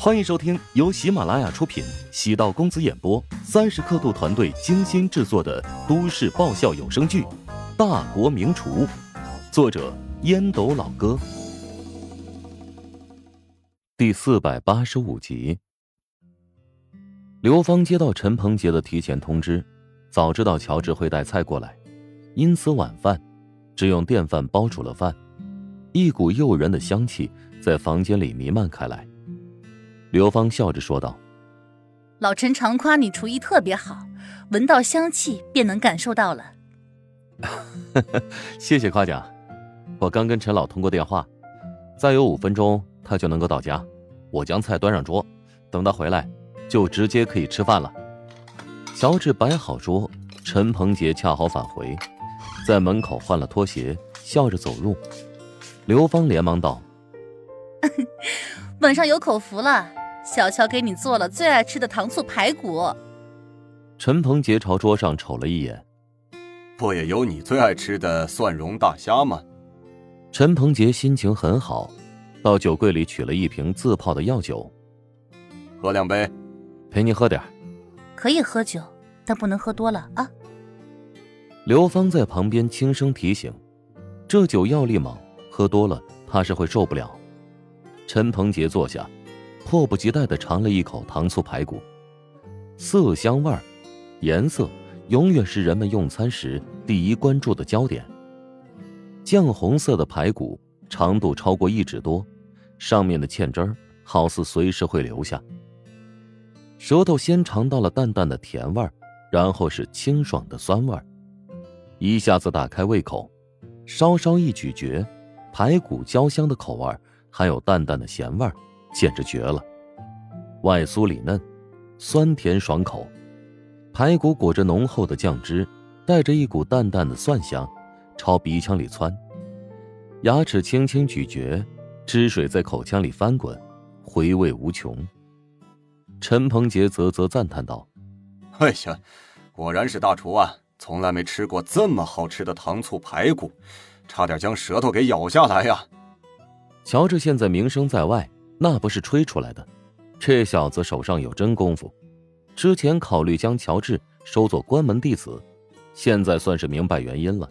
欢迎收听由喜马拉雅出品、喜道公子演播、三十刻度团队精心制作的都市爆笑有声剧《大国名厨》，作者烟斗老哥，第四百八十五集。刘芳接到陈鹏杰的提前通知，早知道乔治会带菜过来，因此晚饭只用电饭煲煮了饭，一股诱人的香气在房间里弥漫开来。刘芳笑着说道：“老陈常夸你厨艺特别好，闻到香气便能感受到了。”谢谢夸奖。我刚跟陈老通过电话，再有五分钟他就能够到家。我将菜端上桌，等他回来，就直接可以吃饭了。乔治摆好桌，陈鹏杰恰好返回，在门口换了拖鞋，笑着走入。刘芳连忙道：“晚上有口福了。”小乔给你做了最爱吃的糖醋排骨。陈鹏杰朝桌上瞅了一眼，不也有你最爱吃的蒜蓉大虾吗？陈鹏杰心情很好，到酒柜里取了一瓶自泡的药酒，喝两杯，陪你喝点可以喝酒，但不能喝多了啊。刘芳在旁边轻声提醒：“这酒药力猛，喝多了怕是会受不了。”陈鹏杰坐下。迫不及待的尝了一口糖醋排骨，色香味儿、颜色永远是人们用餐时第一关注的焦点。酱红色的排骨长度超过一指多，上面的芡汁儿好似随时会流下。舌头先尝到了淡淡的甜味儿，然后是清爽的酸味儿，一下子打开胃口。稍稍一咀嚼，排骨焦香的口味儿还有淡淡的咸味儿。简直绝了，外酥里嫩，酸甜爽口，排骨裹着浓厚的酱汁，带着一股淡淡的蒜香，朝鼻腔里窜。牙齿轻轻咀嚼，汁水在口腔里翻滚，回味无穷。陈鹏杰啧啧赞叹道：“哎呀，果然是大厨啊！从来没吃过这么好吃的糖醋排骨，差点将舌头给咬下来呀！”乔治现在名声在外。那不是吹出来的，这小子手上有真功夫。之前考虑将乔治收做关门弟子，现在算是明白原因了。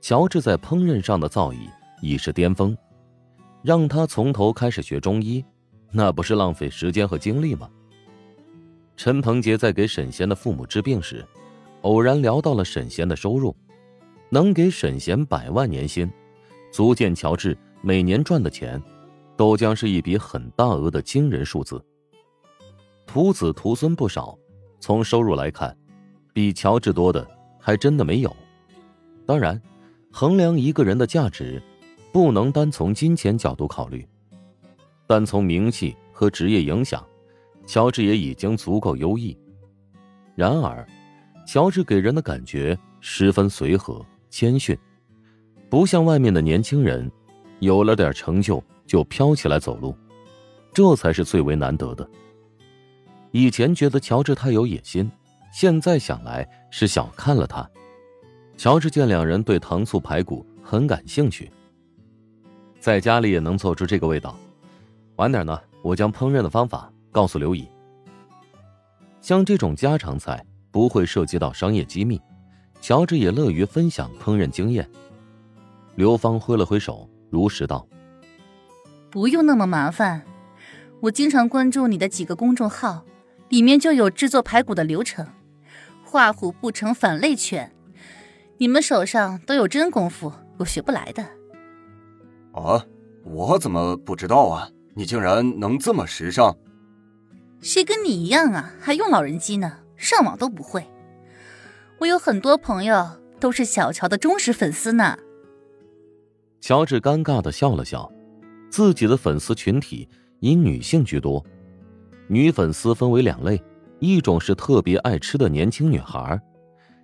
乔治在烹饪上的造诣已是巅峰，让他从头开始学中医，那不是浪费时间和精力吗？陈鹏杰在给沈贤的父母治病时，偶然聊到了沈贤的收入，能给沈贤百万年薪，足见乔治每年赚的钱。都将是一笔很大额的惊人数字。徒子徒孙不少，从收入来看，比乔治多的还真的没有。当然，衡量一个人的价值，不能单从金钱角度考虑，但从名气和职业影响，乔治也已经足够优异。然而，乔治给人的感觉十分随和谦逊，不像外面的年轻人，有了点成就。就飘起来走路，这才是最为难得的。以前觉得乔治太有野心，现在想来是小看了他。乔治见两人对糖醋排骨很感兴趣，在家里也能做出这个味道。晚点呢，我将烹饪的方法告诉刘姨。像这种家常菜不会涉及到商业机密，乔治也乐于分享烹饪经验。刘芳挥了挥手，如实道。不用那么麻烦，我经常关注你的几个公众号，里面就有制作排骨的流程。画虎不成反类犬，你们手上都有真功夫，我学不来的。啊，我怎么不知道啊？你竟然能这么时尚？谁跟你一样啊？还用老人机呢？上网都不会。我有很多朋友都是小乔的忠实粉丝呢。乔治尴尬的笑了笑。自己的粉丝群体以女性居多，女粉丝分为两类，一种是特别爱吃的年轻女孩，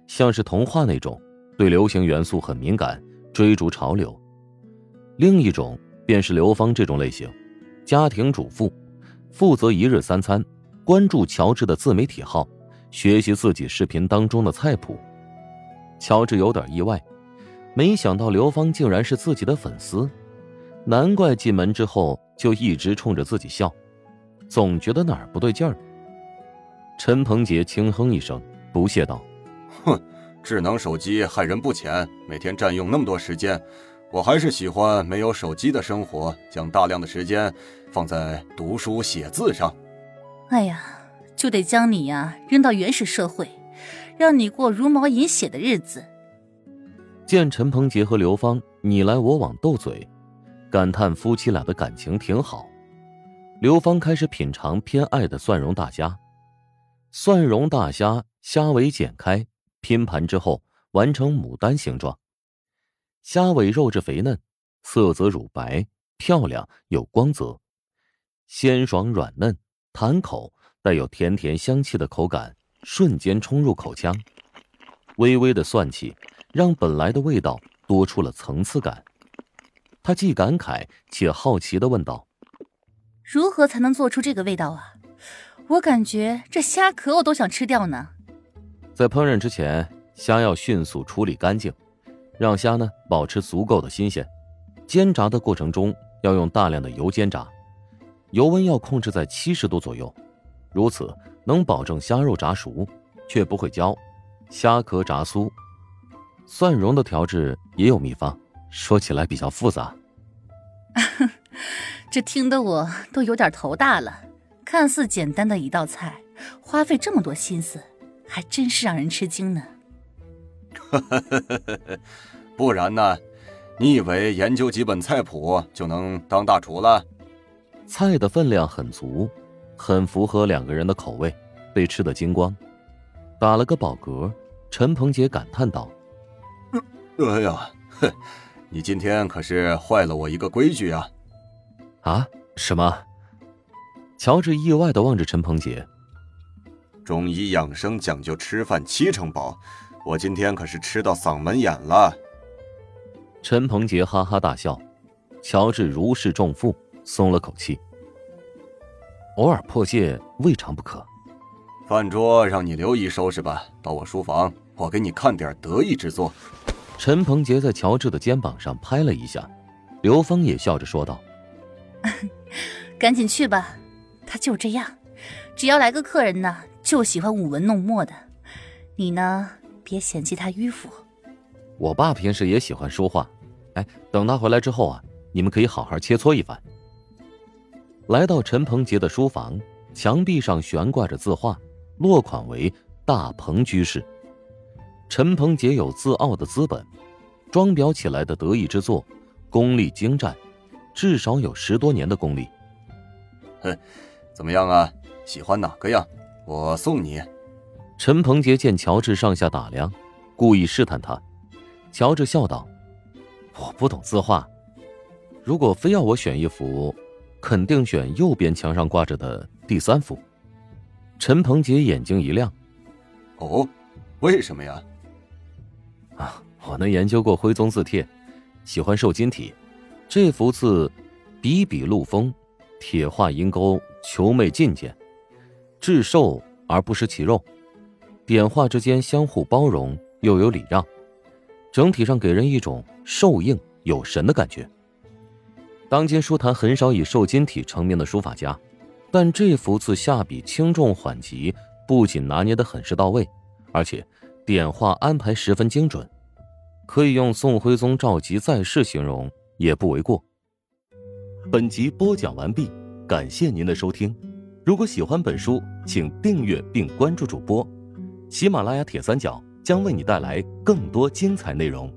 像是童话那种，对流行元素很敏感，追逐潮流；另一种便是刘芳这种类型，家庭主妇，负责一日三餐，关注乔治的自媒体号，学习自己视频当中的菜谱。乔治有点意外，没想到刘芳竟然是自己的粉丝。难怪进门之后就一直冲着自己笑，总觉得哪儿不对劲儿。陈鹏杰轻哼一声，不屑道：“哼，智能手机害人不浅，每天占用那么多时间，我还是喜欢没有手机的生活，将大量的时间放在读书写字上。”哎呀，就得将你呀扔到原始社会，让你过茹毛饮血的日子。见陈鹏杰和刘芳你来我往斗嘴，感叹夫妻俩的感情挺好。刘芳开始品尝偏爱的蒜蓉大虾。蒜蓉大虾，虾尾剪开，拼盘之后完成牡丹形状。虾尾肉质肥嫩，色泽乳白，漂亮有光泽，鲜爽软嫩，弹口，带有甜甜香气的口感瞬间冲入口腔。微微的蒜气，让本来的味道多出了层次感。他既感慨且好奇的问道：“如何才能做出这个味道啊？”我感觉这虾壳我都想吃掉呢。在烹饪之前，虾要迅速处理干净，让虾呢保持足够的新鲜。煎炸的过程中要用大量的油煎炸，油温要控制在七十度左右，如此能保证虾肉炸熟，却不会焦，虾壳炸酥。蒜蓉的调制也有秘方，说起来比较复杂。这听得我都有点头大了。看似简单的一道菜，花费这么多心思，还真是让人吃惊呢。不然呢？你以为研究几本菜谱就能当大厨了？菜的分量很足，很符合两个人的口味，被吃得精光。打了个饱嗝，陈鹏杰感叹道：“哎呀，哼，你今天可是坏了我一个规矩啊！”啊？什么？乔治意外的望着陈鹏杰。中医养生讲究吃饭七成饱，我今天可是吃到嗓门眼了。陈鹏杰哈哈大笑，乔治如释重负，松了口气。偶尔破戒未尝不可。饭桌让你刘姨收拾吧，到我书房，我给你看点得意之作。陈鹏杰在乔治的肩膀上拍了一下，刘峰也笑着说道：“赶紧去吧。”他就这样，只要来个客人呢，就喜欢舞文弄墨的。你呢，别嫌弃他迂腐。我爸平时也喜欢说话。哎，等他回来之后啊，你们可以好好切磋一番。来到陈鹏杰的书房，墙壁上悬挂着字画，落款为“大鹏居士”。陈鹏杰有自傲的资本，装裱起来的得意之作，功力精湛，至少有十多年的功力。哼。怎么样啊？喜欢哪个呀？我送你。陈鹏杰见乔治上下打量，故意试探他。乔治笑道：“我不懂字画，如果非要我选一幅，肯定选右边墙上挂着的第三幅。”陈鹏杰眼睛一亮：“哦，为什么呀？”啊，我能研究过徽宗字帖，喜欢瘦金体。这幅字，笔笔露锋，铁画银钩。求媚进谏，至瘦而不失其肉，点画之间相互包容又有礼让，整体上给人一种瘦硬有神的感觉。当今书坛很少以瘦金体成名的书法家，但这幅字下笔轻重缓急不仅拿捏得很是到位，而且点画安排十分精准，可以用宋徽宗赵佶在世形容也不为过。本集播讲完毕。感谢您的收听，如果喜欢本书，请订阅并关注主播。喜马拉雅铁三角将为你带来更多精彩内容。